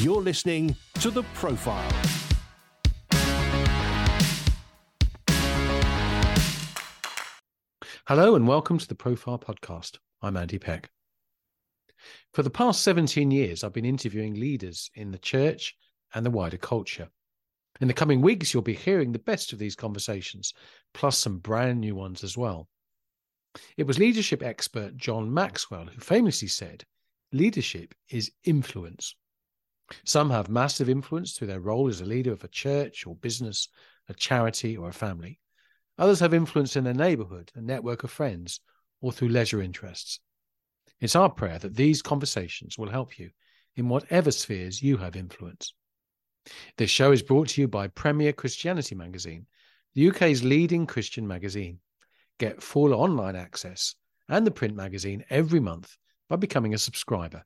You're listening to The Profile. Hello and welcome to the Profile Podcast. I'm Andy Peck. For the past 17 years, I've been interviewing leaders in the church and the wider culture. In the coming weeks, you'll be hearing the best of these conversations, plus some brand new ones as well. It was leadership expert John Maxwell who famously said, Leadership is influence. Some have massive influence through their role as a leader of a church or business, a charity, or a family. Others have influence in their neighborhood, a network of friends, or through leisure interests. It's our prayer that these conversations will help you in whatever spheres you have influence. This show is brought to you by Premier Christianity Magazine, the UK's leading Christian magazine. Get full online access and the print magazine every month by becoming a subscriber.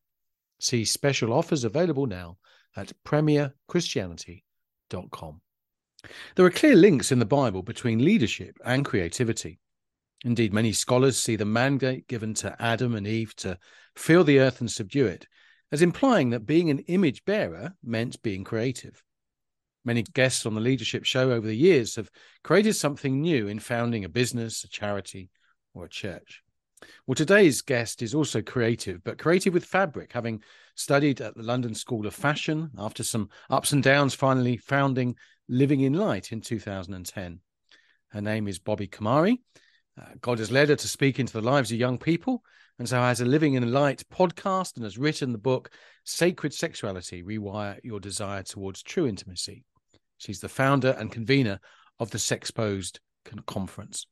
See special offers available now at premierchristianity.com. There are clear links in the Bible between leadership and creativity. Indeed, many scholars see the mandate given to Adam and Eve to fill the earth and subdue it as implying that being an image bearer meant being creative. Many guests on the leadership show over the years have created something new in founding a business, a charity, or a church. Well, today's guest is also creative, but creative with fabric, having studied at the London School of Fashion after some ups and downs, finally founding Living in Light in 2010. Her name is Bobbi Kumari. Uh, God has led her to speak into the lives of young people, and so has a Living in Light podcast and has written the book Sacred Sexuality Rewire Your Desire Towards True Intimacy. She's the founder and convener of the Sexposed Conference.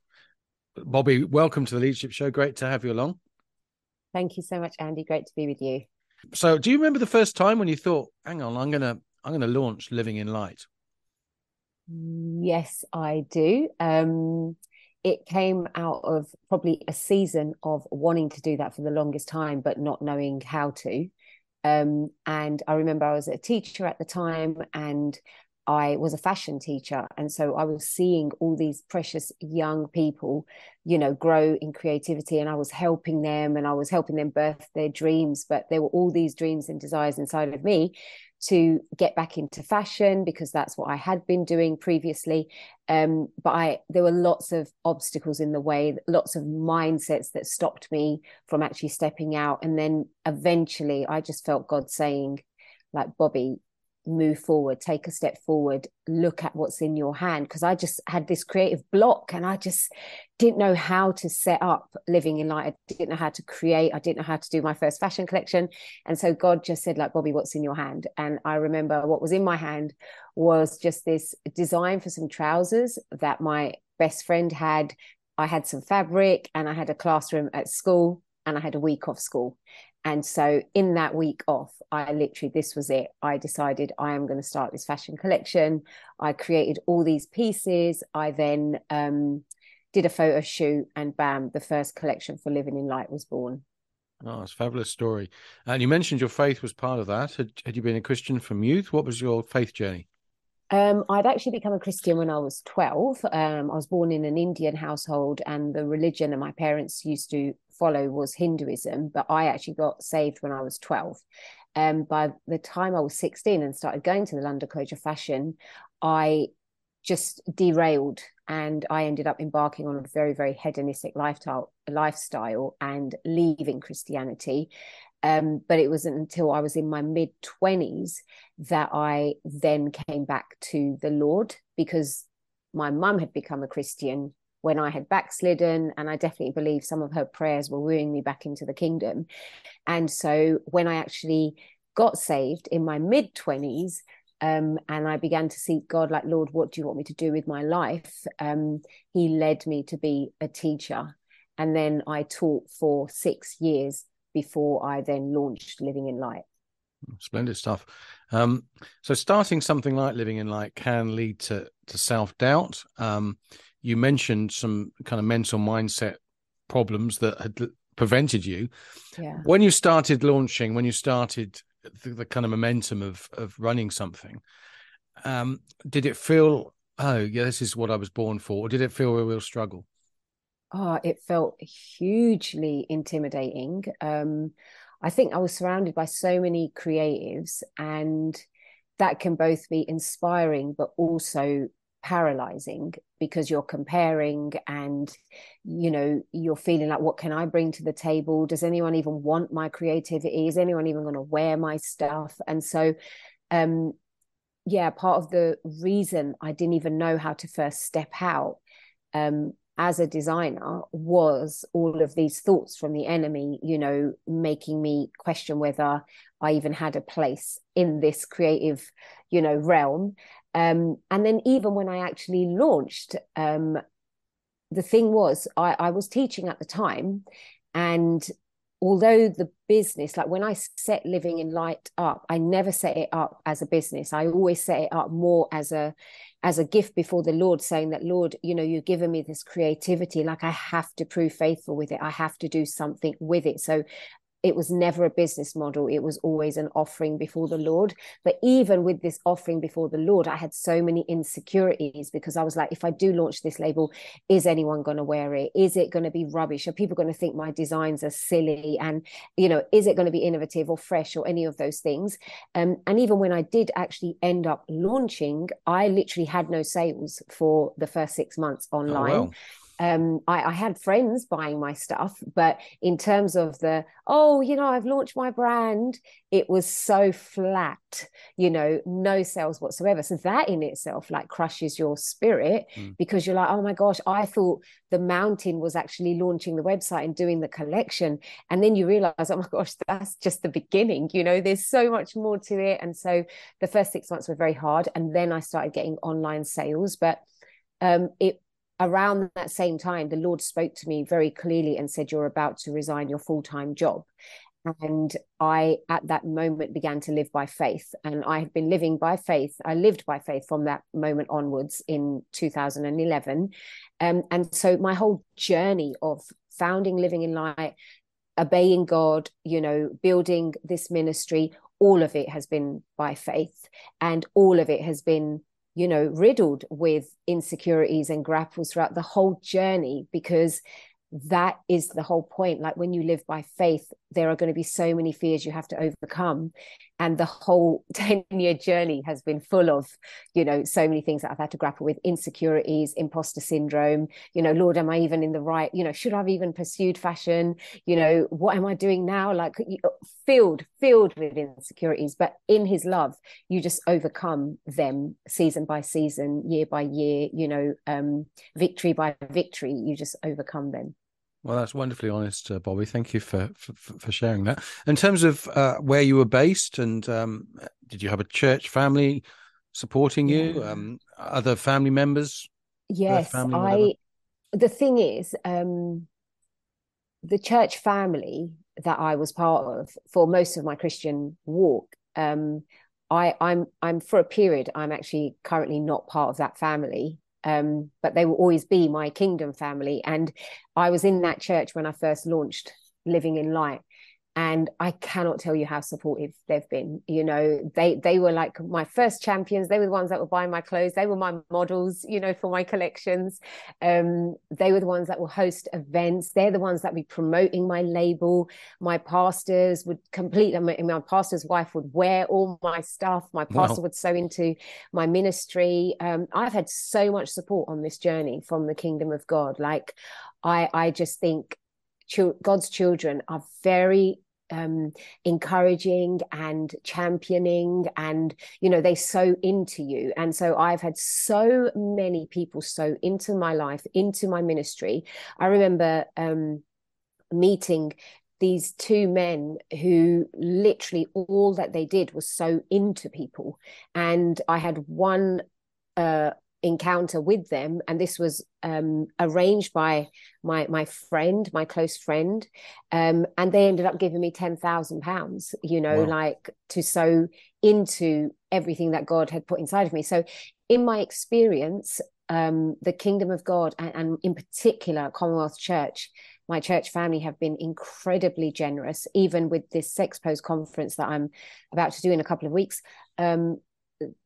Bobbi, welcome to the Leadership Show. Great to have you along. Thank you so much, Andy. Great to be with you. So, do you remember the first time when you thought, "Hang on, I'm gonna, I'm gonna launch Living in Light"? Yes, I do. Um, it came out of probably a season of wanting to do that for the longest time, but not knowing how to. Um, and I remember I was a teacher at the time, and I was a fashion teacher. And so I was seeing all these precious young people, you know, grow in creativity. And I was helping them and I was helping them birth their dreams. But there were all these dreams and desires inside of me to get back into fashion because that's what I had been doing previously. Um, but I there were lots of obstacles in the way, lots of mindsets that stopped me from actually stepping out. And then eventually I just felt God saying, like, Bobbi, move forward, take a step forward, look at what's in your hand. Because I just had this creative block and I just didn't know how to set up living in light. I didn't know how to create. I didn't know how to do my first fashion collection. And so God just said, like, Bobbi, what's in your hand? And I remember what was in my hand was just this design for some trousers that my best friend had. I had some fabric and I had a classroom at school and I had a week off school. And so in that week off, I literally, this was it. I decided I am going to start this fashion collection. I created all these pieces. I then um, did a photo shoot, and bam, the first collection for Living in Light was born. Oh, it's a fabulous story. And you mentioned your faith was part of that. Had, had you been a Christian from youth? What was your faith journey? Um, I'd actually become a Christian when I was 12. Um, I was born in an Indian household, and the religion that my parents used to follow was Hinduism, but I actually got saved when I was 12. Um, by the time I was 16 and started going to the London College of Fashion, I just derailed and I ended up embarking on a very, very hedonistic lifestyle, lifestyle and leaving Christianity. Um, but it wasn't until I was in my mid 20s that I then came back to the Lord because my mum had become a Christian when I had backslidden. And I definitely believe some of her prayers were wooing me back into the kingdom. And so when I actually got saved in my mid 20s, um, and I began to seek God, like, Lord, what do you want me to do with my life? Um, he led me to be a teacher. And then I taught for six years before I then launched Living in Light. Splendid stuff. Um, so starting something like Living in Light can lead to to self doubt. Um, you mentioned some kind of mental mindset problems that had prevented you. Yeah. When you started launching, when you started the, the kind of momentum of of running something, um, did it feel, oh yeah, this is what I was born for, or did it feel a real struggle? Oh, it felt hugely intimidating. Um, I think I was surrounded by so many creatives, and that can both be inspiring but also paralyzing because you're comparing and you know you're feeling like what can i bring to the table? Does anyone even want my creativity? Is anyone even going to wear my stuff? And so um yeah part of the reason i didn't even know how to first step out um as a designer was all of these thoughts from the enemy you know making me question whether i even had a place in this creative you know realm um, and then even when I actually launched, um, the thing was I, I was teaching at the time, and although the business, like when I set Living in Light up, I never set it up as a business. I always set it up more as a as a gift before the Lord, saying that, Lord, you know, you've given me this creativity. Like I have to prove faithful with it. I have to do something with it. So it was never a business model. It was always an offering before the lord. But even with this offering before the lord i had so many insecurities because i was like if i do launch this label is anyone going to wear it? Is it going to be rubbish? Are people going to think my designs are silly and you know is it going to be innovative or fresh or any of those things? Um, and even when i did actually end up launching i literally had no sales for the first six months online. oh, um, I, I, had friends buying my stuff, but in terms of the, oh, you know, I've launched my brand, it was so flat, you know, no sales whatsoever. So that in itself like crushes your spirit mm. because you're like, oh my gosh, I thought the mountain was actually launching the website and doing the collection. And then you realize, oh my gosh, that's just the beginning, you know, there's so much more to it. And so the first six months were very hard. And then I started getting online sales, but um, it around that same time, the Lord spoke to me very clearly and said, You're about to resign your full time job. And I, at that moment, began to live by faith. And I had been living by faith. I lived by faith from that moment onwards in 2011. Um, and so my whole journey of founding Living in Light, obeying God, you know, building this ministry, all of it has been by faith. And all of it has been you know, riddled with insecurities and grapples throughout the whole journey because that is the whole point. Like when you live by faith, there are going to be so many fears you have to overcome. And the whole 10 year journey has been full of, you know, so many things that I've had to grapple with insecurities, imposter syndrome, you know, Lord, am I even in the right, you know, should I have even pursued fashion? You know, what am I doing now? Like filled, filled with insecurities. But in his love, you just overcome them season by season, year by year, you know, um, victory by victory, you just overcome them. Well, that's wonderfully honest, uh, Bobbi. Thank you for, for, for sharing that. In terms of uh, where you were based, and um, did you have a church family supporting you? Yeah. Um, other family members? Yes, family, I. The thing is, um, the church family that I was part of for most of my Christian walk, um, I, I'm I'm for a period. I'm actually currently not part of that family um, but they will always be my kingdom family. And I was in that church when I first launched Living in Light and I cannot tell you how supportive they've been. You know, they they were like my first champions. They were the ones that were buying my clothes. They were my models, you know, for my collections. Um, they were the ones that will host events. They're the ones that be promoting my label. My pastors would complete. I mean, my pastor's wife would wear all my stuff. My pastor wow. would sow into my ministry. Um, I've had so much support on this journey from the kingdom of God. Like, I I just think God's children are very um, encouraging and championing and you know they sow into you. And so i've had so many people sow into my life into my ministry. I remember um, meeting these two men who literally all that they did was sow into people. And i had one uh, encounter with them. And this was um, arranged by my my friend my close friend. Um, and they ended up giving me 10,000 pounds you know wow. like to sow into everything that God had put inside of me. So in my experience um, the kingdom of God and, and in particular Commonwealth Church my church family have been incredibly generous even with this sex Sexposed conference that I'm about to do in a couple of weeks. Um,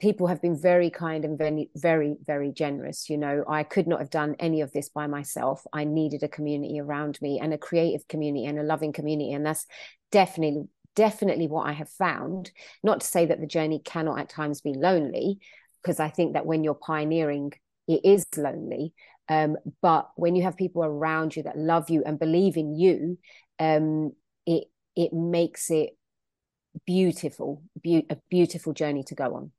people have been very kind and very very very generous. You know i could not have done any of this by myself. I needed a community around me and a creative community and a loving community. And that's definitely definitely what i have found. Not to say that the journey cannot at times be lonely because i think that when you're pioneering it is lonely. Um, but when you have people around you that love you and believe in you um, it it makes it beautiful be- a beautiful journey to go on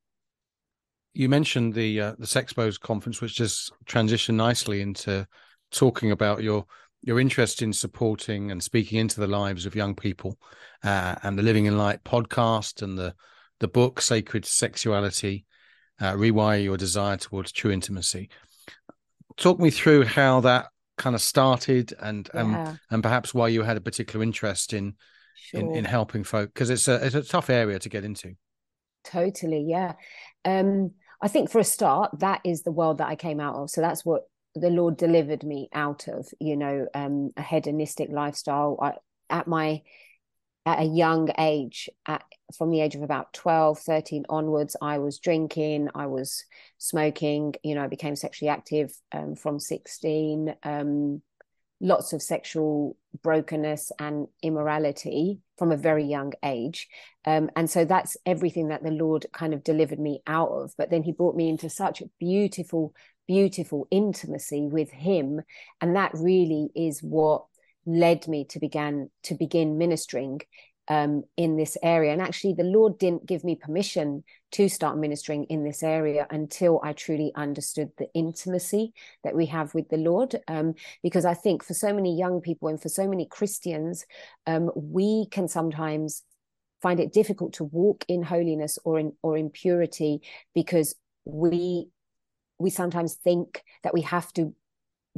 you mentioned the uh, the Sexposed conference, which just transitioned nicely into talking about your your interest in supporting and speaking into the lives of young people, uh, and the Living in Light podcast and the the book Sacred Sexuality, uh, rewire your desire towards true intimacy. Talk me through how that kind of started, and yeah. um, and perhaps why you had a particular interest in sure. in, in helping folk because it's a it's a tough area to get into. Totally, yeah. Um, I think for a start, that is the world that I came out of. So that's what the Lord delivered me out of, you know, um, a hedonistic lifestyle. I, at my at a young age, at, from the age of about 12, 13 onwards, I was drinking, I was smoking, you know, I became sexually active um, from 16. Um, lots of sexual brokenness and immorality from a very young age. Um, and so that's everything that the Lord kind of delivered me out of. But then he brought me into such beautiful, beautiful intimacy with him. And that really is what led me to begin to begin ministering um, in this area. And actually, the Lord didn't give me permission to start ministering in this area until I truly understood the intimacy that we have with the Lord. Um, because I think for so many young people and for so many Christians, um, we can sometimes find it difficult to walk in holiness or in or in purity because we we sometimes think that we have to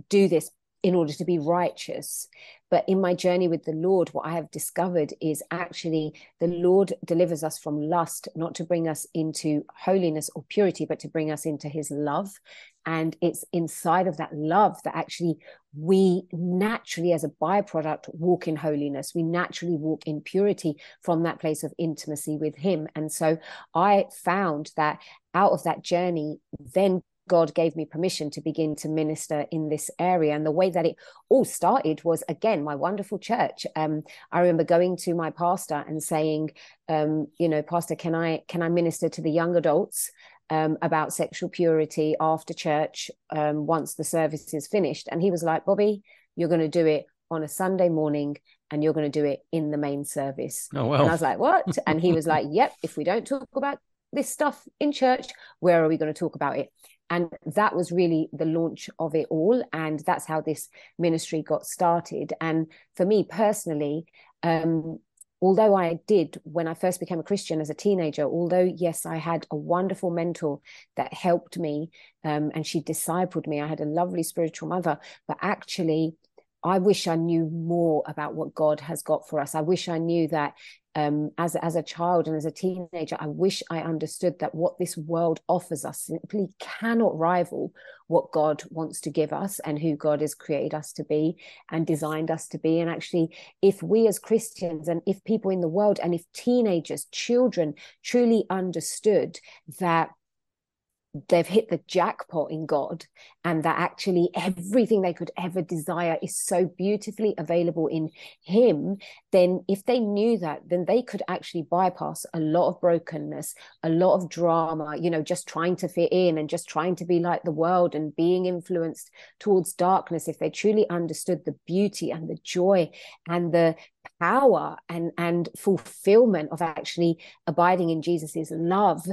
do this in order to be righteous. But in my journey with the Lord, what I have discovered is actually the Lord delivers us from lust, not to bring us into holiness or purity, but to bring us into his love. And it's inside of that love that actually we naturally, as a byproduct, walk in holiness. We naturally walk in purity from that place of intimacy with him. And so I found that out of that journey, then God gave me permission to begin to minister in this area. And the way that it all started was again my wonderful church. Um, I remember going to my pastor and saying, um, you know, Pastor, can I can I minister to the young adults? Um, about sexual purity after church um, once the service is finished. And he was like, Bobbi, you're going to do it on a Sunday morning and you're going to do it in the main service. Oh, well. And I was like, what? and he was like, yep, if we don't talk about this stuff in church, where are we going to talk about it? and that was really the launch of it all and that's how this ministry got started and for me personally um, although i did when i first became a christian as a teenager although yes i had a wonderful mentor that helped me um, and she discipled me i had a lovely spiritual mother but actually I wish I knew more about what God has got for us. I wish I knew that um, as, as a child and as a teenager, I wish I understood that what this world offers us simply cannot rival what God wants to give us and who God has created us to be and designed us to be. And actually, if we as Christians and if people in the world and if teenagers, children truly understood that they've hit the jackpot in God and that actually everything they could ever desire is so beautifully available in Him, then if they knew that, then they could actually bypass a lot of brokenness, a lot of drama, you know, just trying to fit in and just trying to be like the world and being influenced towards darkness. If they truly understood the beauty and the joy and the power and and fulfillment of actually abiding in Jesus's love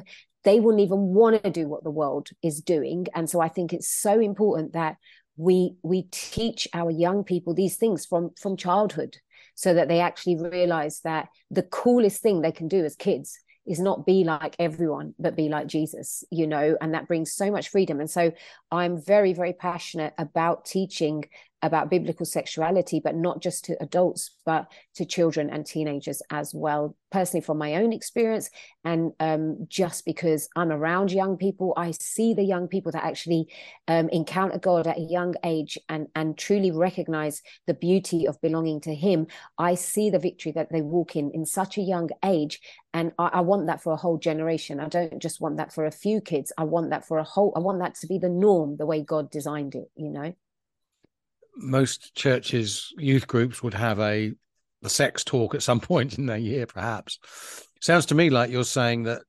they wouldn't even want to do what the world is doing. And so i think it's so important that we we teach our young people these things from from childhood so that they actually realize that the coolest thing they can do as kids is not be like everyone but be like jesus you know and that brings so much freedom. And so i'm very very passionate about teaching about biblical sexuality, but not just to adults, but to children and teenagers as well. Personally, from my own experience, and um, just because I'm around young people, I see the young people that actually um, encounter God at a young age and and truly recognize the beauty of belonging to Him. I see the victory that they walk in in such a young age, and I, I want that for a whole generation. I don't just want that for a few kids. I want that for a whole. I want that to be the norm, the way God designed it. You know most churches, youth groups would have a the sex talk at some point in their year, perhaps. Sounds to me like you're saying that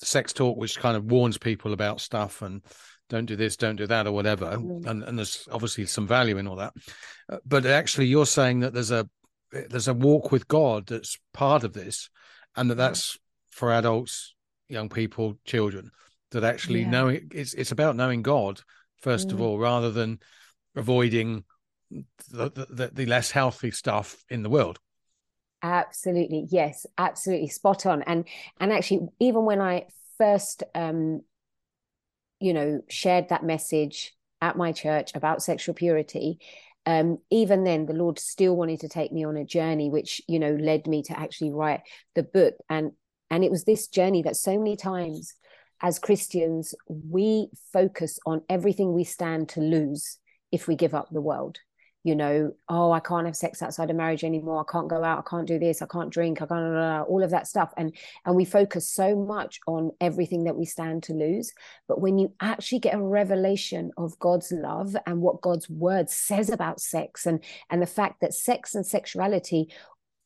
the sex talk, which kind of warns people about stuff and don't do this, don't do that, or whatever, mm. and, and there's obviously some value in all that. Uh, but actually, you're saying that there's a there's a walk with God that's part of this, and that that's for adults, young people, children. That actually yeah. knowing it's it's about knowing God first mm. of all, rather than avoiding the, the, the less healthy stuff in the world. Absolutely. Yes absolutely. Spot on. And and actually even when i first um you know shared that message at my church about sexual purity um even then the lord still wanted to take me on a journey which you know led me to actually write the book. And and it was this journey that so many times as christians we focus on everything we stand to lose if we give up the world you know oh i can't have sex outside of marriage anymore. I can't go out. I can't do this. I can't drink. I can't all of that stuff. And and we focus so much on everything that we stand to lose. But when you actually get a revelation of god's love and what god's word says about sex and and the fact that sex and sexuality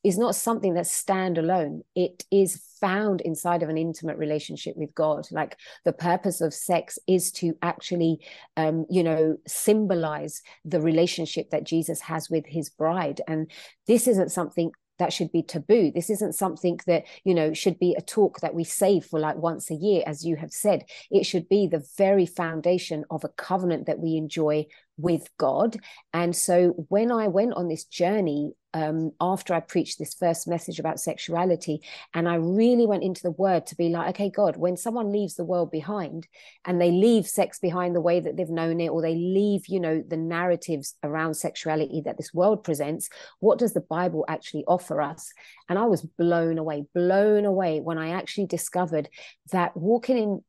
is not something that's standalone. It is found inside of an intimate relationship with God. Like the purpose of sex is to actually, um, you know, symbolize the relationship that Jesus has with his bride. And this isn't something that should be taboo. This isn't something that, you know, should be a talk that we save for like once a year, as you have said. It should be the very foundation of a covenant that we enjoy with God. And so when I went on this journey um, after I preached this first message about sexuality, and I really went into the word to be like, okay, God, when someone leaves the world behind and they leave sex behind the way that they've known it, or they leave, you know, the narratives around sexuality that this world presents, what does the Bible actually offer us? And I was blown away, blown away when I actually discovered that walking in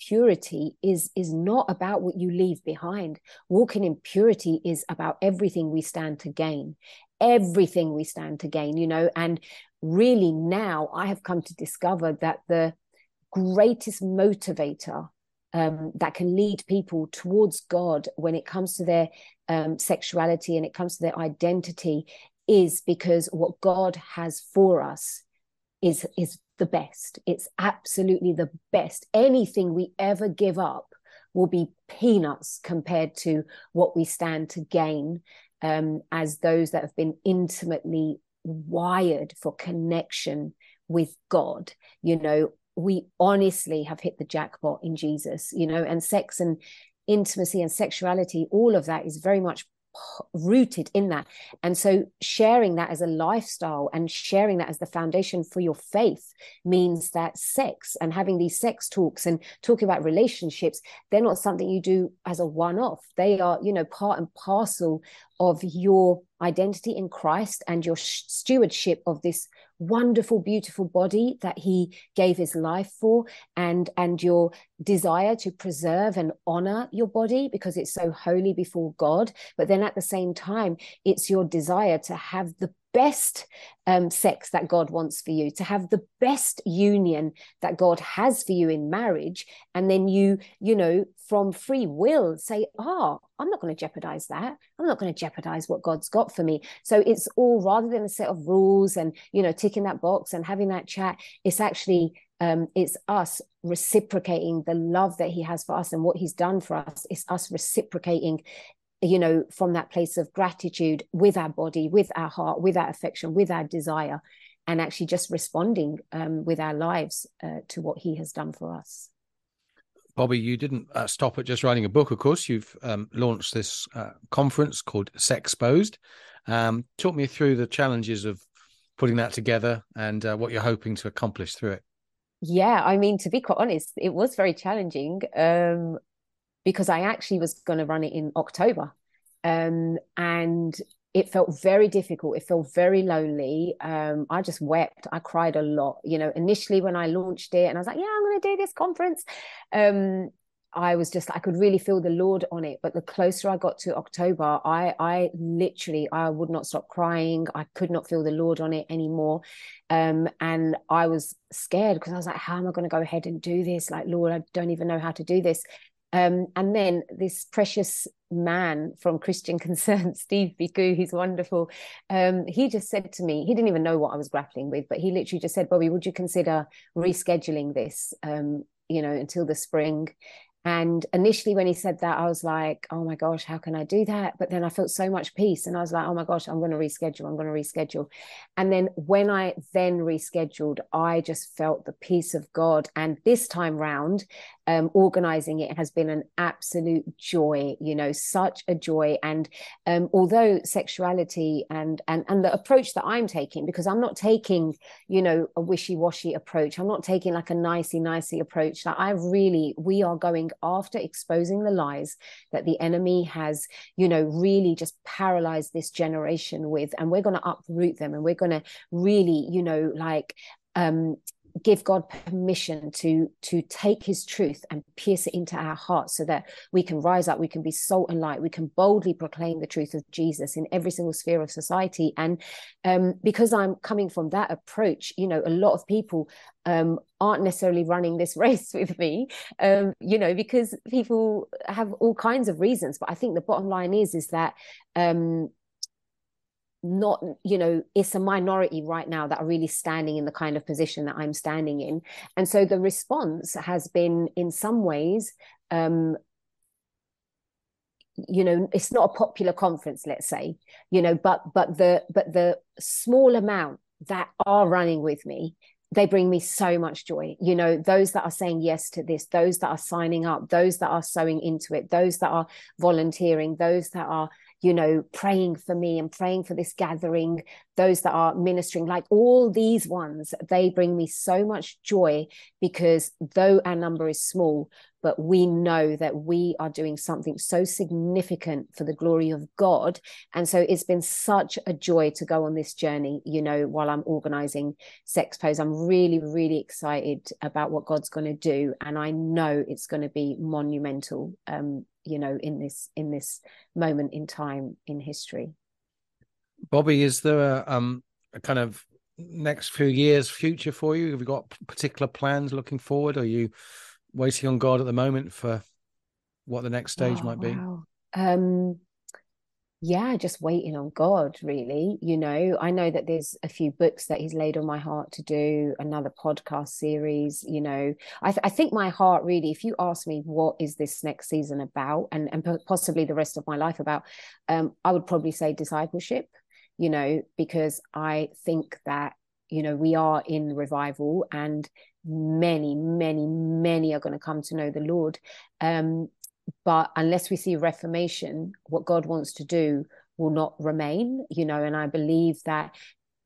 purity is is not about what you leave behind walking in purity is about everything we stand to gain everything we stand to gain you know and really now i have come to discover that the greatest motivator um, that can lead people towards god when it comes to their um, sexuality and it comes to their identity is because what god has for us is is the best. It's absolutely the best. Anything we ever give up will be peanuts compared to what we stand to gain um, as those that have been intimately wired for connection with God. You know, we honestly have hit the jackpot in Jesus, you know, and sex and intimacy and sexuality, all of that is very much rooted in that. And so sharing that as a lifestyle and sharing that as the foundation for your faith means that sex and having these sex talks and talking about relationships, they're not something you do as a one off. They are, you know, part and parcel of your identity in Christ and your stewardship of this wonderful beautiful body that he gave his life for and and your desire to preserve and honor your body because it's so holy before God. But then at the same time it's your desire to have the best um, sex that God wants for you, to have the best union that God has for you in marriage. And then you, you know, from free will say, oh, I'm not going to jeopardize that. I'm not going to jeopardize what God's got for me. So it's all rather than a set of rules and, you know, ticking that box and having that chat, it's actually um, it's us reciprocating the love that he has for us and what he's done for us. It's us reciprocating you know, from that place of gratitude with our body, with our heart, with our affection, with our desire, and actually just responding um, with our lives uh, to what He has done for us. Bobbi, you didn't uh, stop at just writing a book. Of course, you've um, launched this uh, conference called Sexposed. Um, talk me through the challenges of putting that together and uh, what you're hoping to accomplish through it. Yeah, I mean, to be quite honest, it was very challenging. Um, because I actually was going to run it in October. Um, and it felt very difficult. It felt very lonely. Um, I just wept. I cried a lot. You know, initially when I launched it, and I was like, "Yeah, I'm going to do this conference." Um, I was just I could really feel the Lord on it. But the closer I got to October, I I literally I would not stop crying. I could not feel the Lord on it anymore. Um, and I was scared because I was like, how am I going to go ahead and do this? Like, Lord, I don't even know how to do this. Um, and then this precious man from Christian Concern, Steve Bigu, he's wonderful. Um, he just said to me, he didn't even know what I was grappling with, but he literally just said, Bobbi, would you consider rescheduling this, um, you know, until the spring? And initially, when he said that, I was like, oh my gosh, how can I do that? But then I felt so much peace. And I was like, oh my gosh, I'm going to reschedule. I'm going to reschedule. And then when I then rescheduled, I just felt the peace of God. And this time round, um, organizing it has been an absolute joy, you know, such a joy. And um, although sexuality and, and, and the approach that I'm taking, because I'm not taking, you know, a wishy washy approach, I'm not taking like a nicey nicey approach. Like I really, we are going after exposing the lies that the enemy has, you know, really just paralyzed this generation with. And we're going to uproot them and we're going to really, you know, like, um, give God permission to to take his truth and pierce it into our hearts so that we can rise up we can be salt and light we can boldly proclaim the truth of Jesus in every single sphere of society. And um, because I'm coming from that approach you know a lot of people um, aren't necessarily running this race with me um, you know because people have all kinds of reasons. But I think the bottom line is is that um, not you know it's a minority right now that are really standing in the kind of position that i'm standing in. And so the response has been in some ways um you know it's not a popular conference let's say you know but but the but the small amount that are running with me they bring me so much joy. You know those that are saying yes to this those that are signing up those that are sowing into it those that are volunteering those that are you know, praying for me and praying for this gathering, those that are ministering, like all these ones, they bring me so much joy because though our number is small, but we know that we are doing something so significant for the glory of God. And so it's been such a joy to go on this journey, you know, while I'm organizing Sex Sexposed. I'm really, really excited about what God's going to do. And I know it's going to be monumental um, you know in this in this moment in time in history bobbi is there a, um, a kind of next few years future for you have you got particular plans looking forward are you waiting on god at the moment for what the next stage oh, might be. Wow. um yeah just waiting on god really. You know i know that there's a few books that he's laid on my heart to do another podcast series you know. I, th- I think my heart really if you ask me what is this next season about and and possibly the rest of my life about um i would probably say discipleship you know because i think that you know we are in revival and many many many are going to come to know the lord. Um but unless we see reformation what god wants to do will not remain you know and i believe that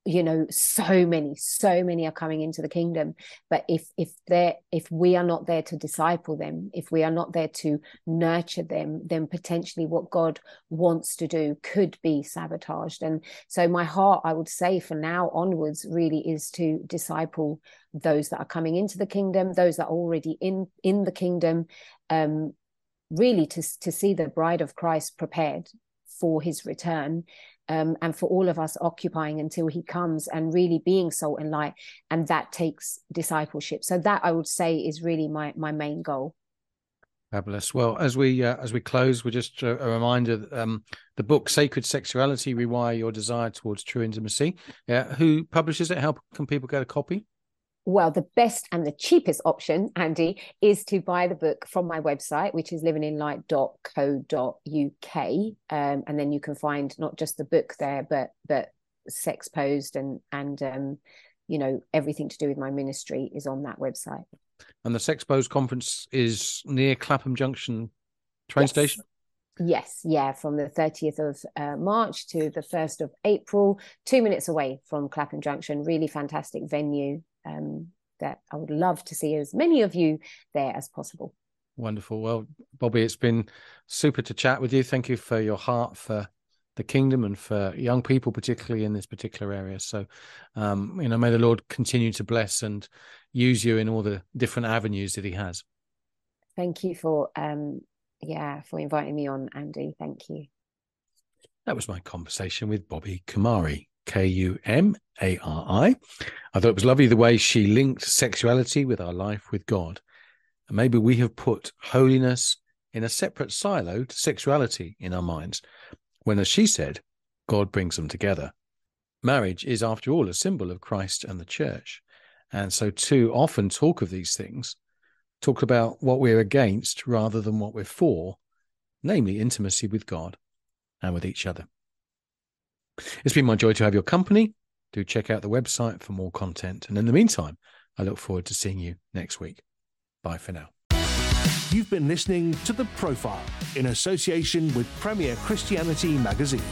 you know so many so many are coming into the kingdom. But if if they're if we are not there to disciple them if we are not there to nurture them then potentially what god wants to do could be sabotaged. And so my heart i would say for now onwards really is to disciple those that are coming into the kingdom those that are already in in the kingdom um really to, to see the bride of Christ prepared for his return um, and for all of us occupying until he comes and really being salt and light and that takes discipleship. So that i would say is really my my main goal. Fabulous well as we uh, as we close we're just a, a reminder that, um, the book sacred sexuality rewire your desire towards true intimacy. Yeah who publishes it? How can people get a copy well, the best and the cheapest option, Andy, is to buy the book from my website, which is livinginlight.co.uk. Um, and then you can find not just the book there, but but Sexposed and and um, you know everything to do with my ministry is on that website. And the Sexposed conference is near Clapham Junction train yes. station. Yes, yeah, from the 30th of uh, March to the 1st of April, two minutes away from Clapham Junction. Really fantastic venue um, that I would love to see as many of you there as possible. Wonderful. Well, Bobbi, it's been super to chat with you. Thank you for your heart for the kingdom and for young people, particularly in this particular area. So, um, you know, may the Lord continue to bless and use you in all the different avenues that He has. Thank you for, um, yeah, for inviting me on, Andy. Thank you. That was my conversation with Bobbi Kumari, K U M A R I. I thought it was lovely the way she linked sexuality with our life with God. And maybe we have put holiness in a separate silo to sexuality in our minds, when, as she said, God brings them together. Marriage is, after all, a symbol of Christ and the church. And so, too often talk of these things, talk about what we're against rather than what we're for, namely intimacy with God and with each other. It's been my joy to have your company. Do check out the website for more content. And in the meantime, I look forward to seeing you next week. Bye for now. You've been listening to The Profile in association with Premier Christianity Magazine.